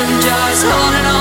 and jars on and on.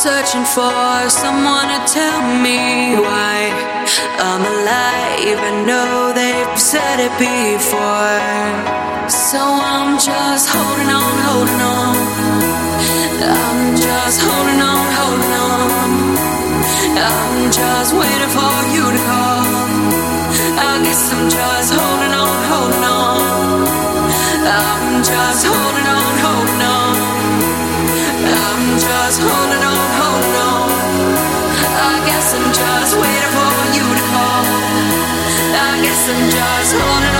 searching for someone to tell me why I'm alive. I know they've said it before. So I'm just holding on, holding on. I'm just holding on, holding on. I'm just waiting for you to call. I guess I'm just holding on, holding on. I'm just holding on, holding on. I'm just holding and just holding on.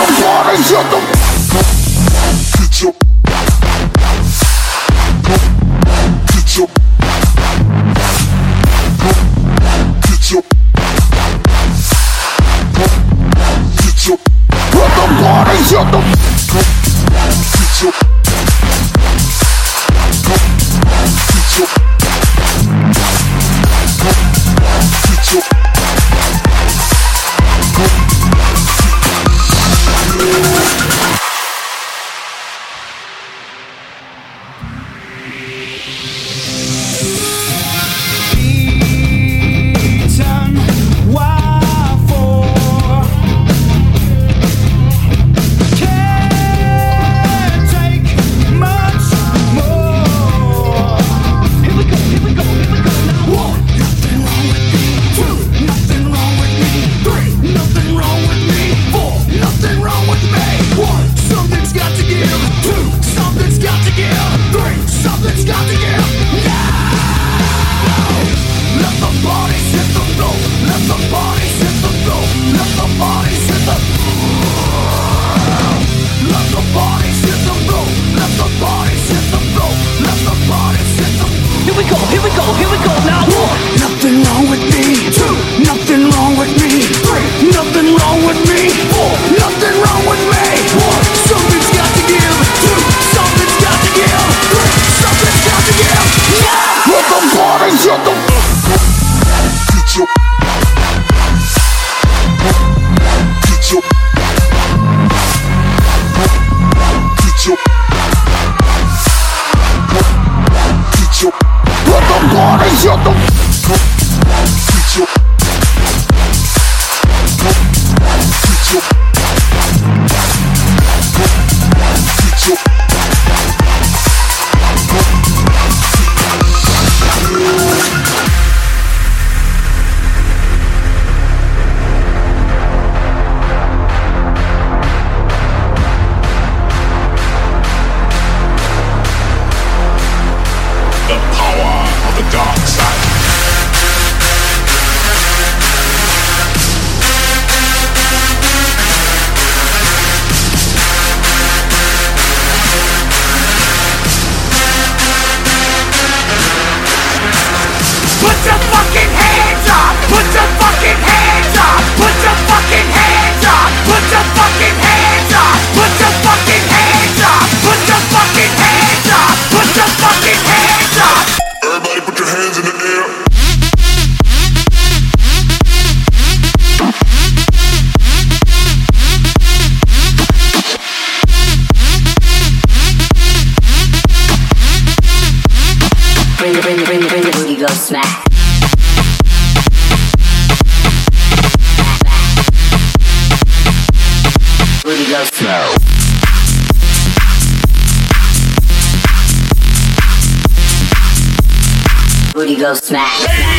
your body, get your you. go smash.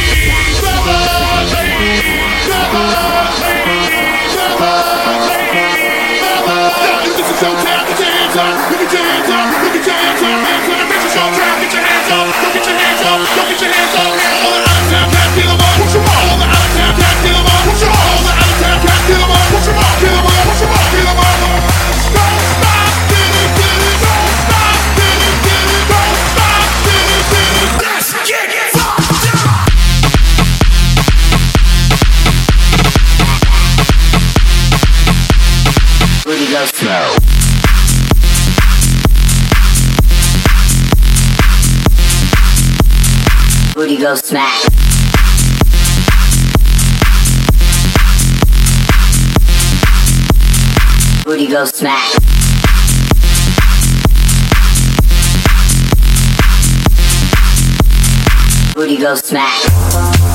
booty go smack. Booty go smack. Booty go smack.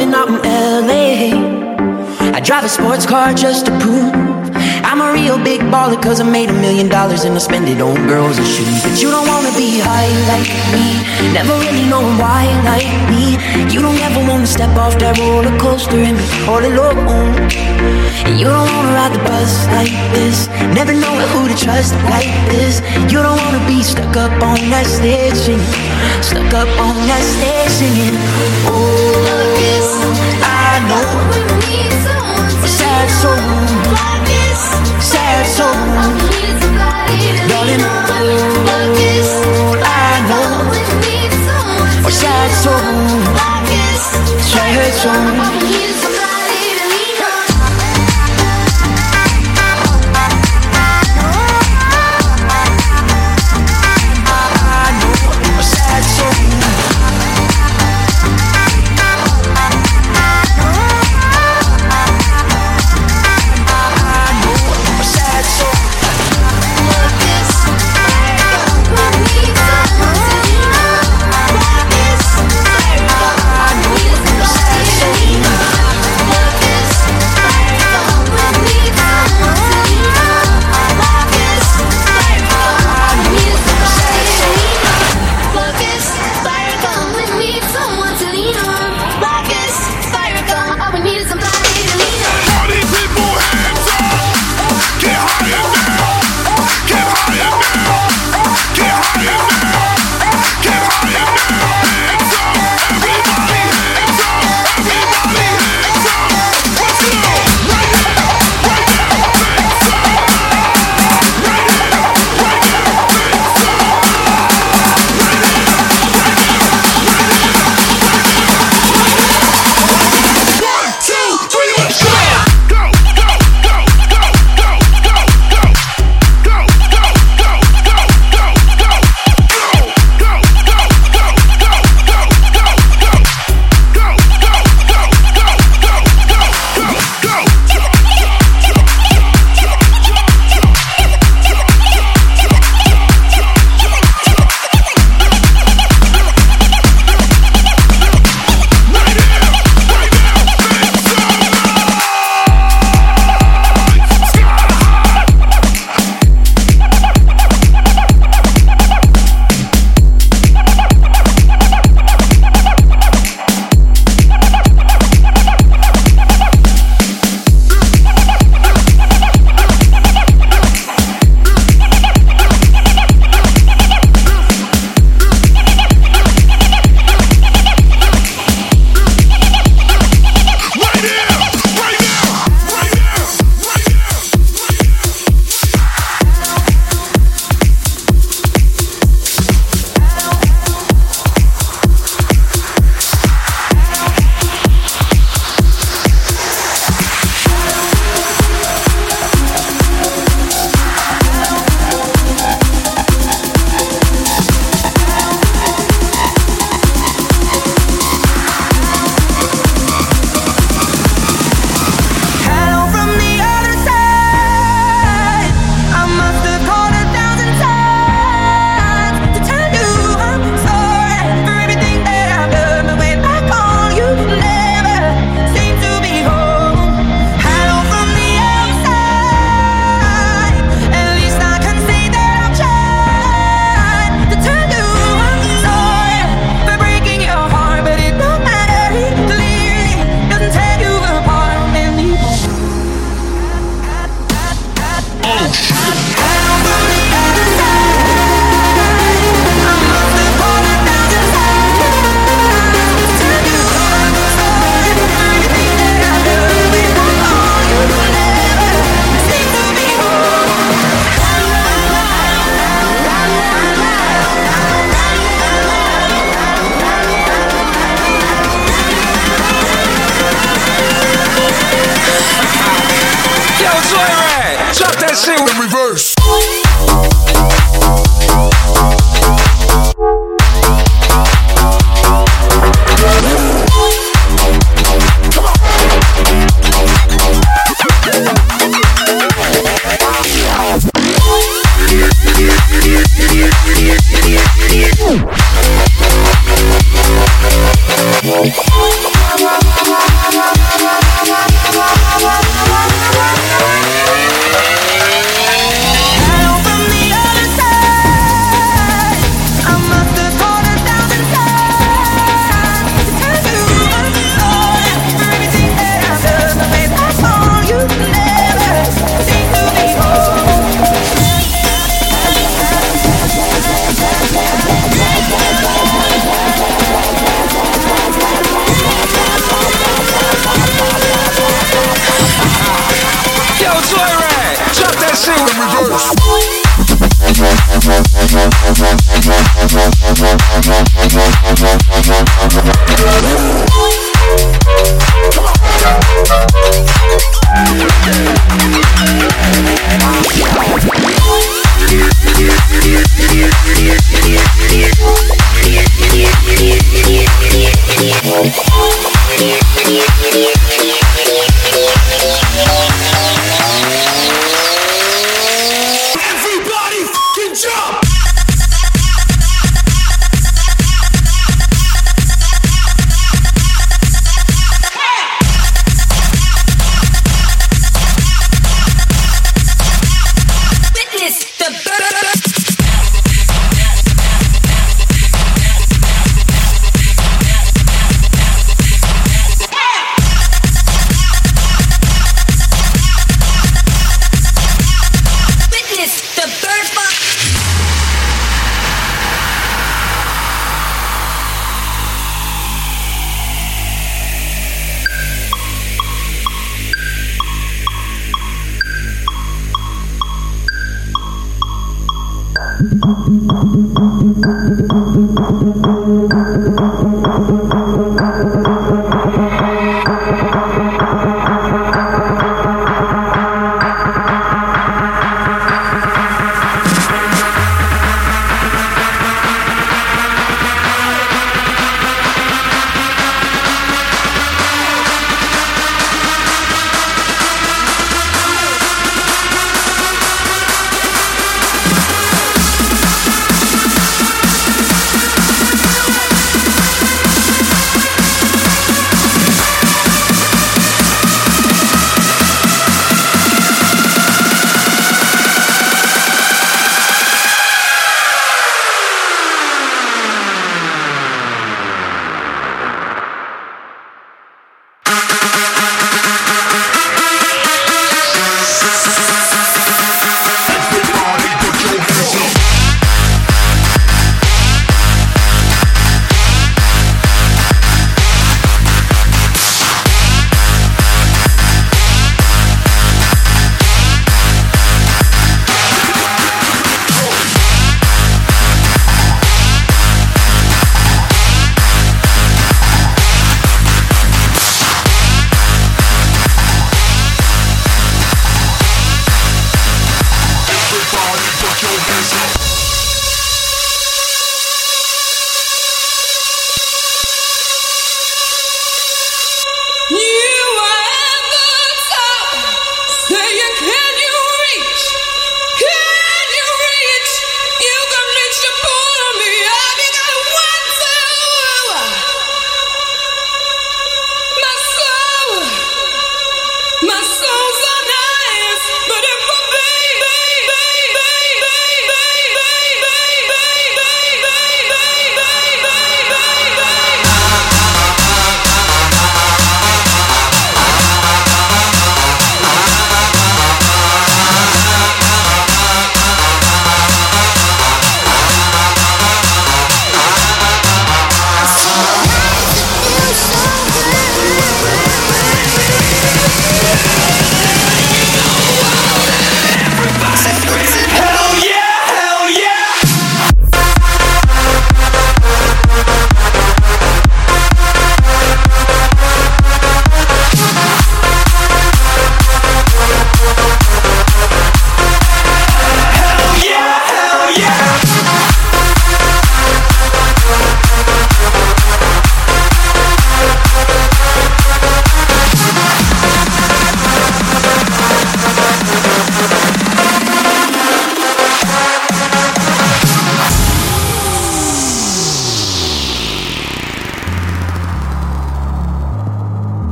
Living out in LA. I drive a sports car just to prove I'm a real big baller, cause I made a million dollars and I spend it on girls and shoes. But you don't wanna be high like me, never really know why like me. You don't ever wanna step off that roller coaster and be all alone. And you don't wanna ride the bus like this, never know who to trust like this. You don't wanna be stuck up on that stage singing, stuck up on that stage singing. Oh, I know. Sad soul, sad soul, darling. I know. Sad soul, sad soul.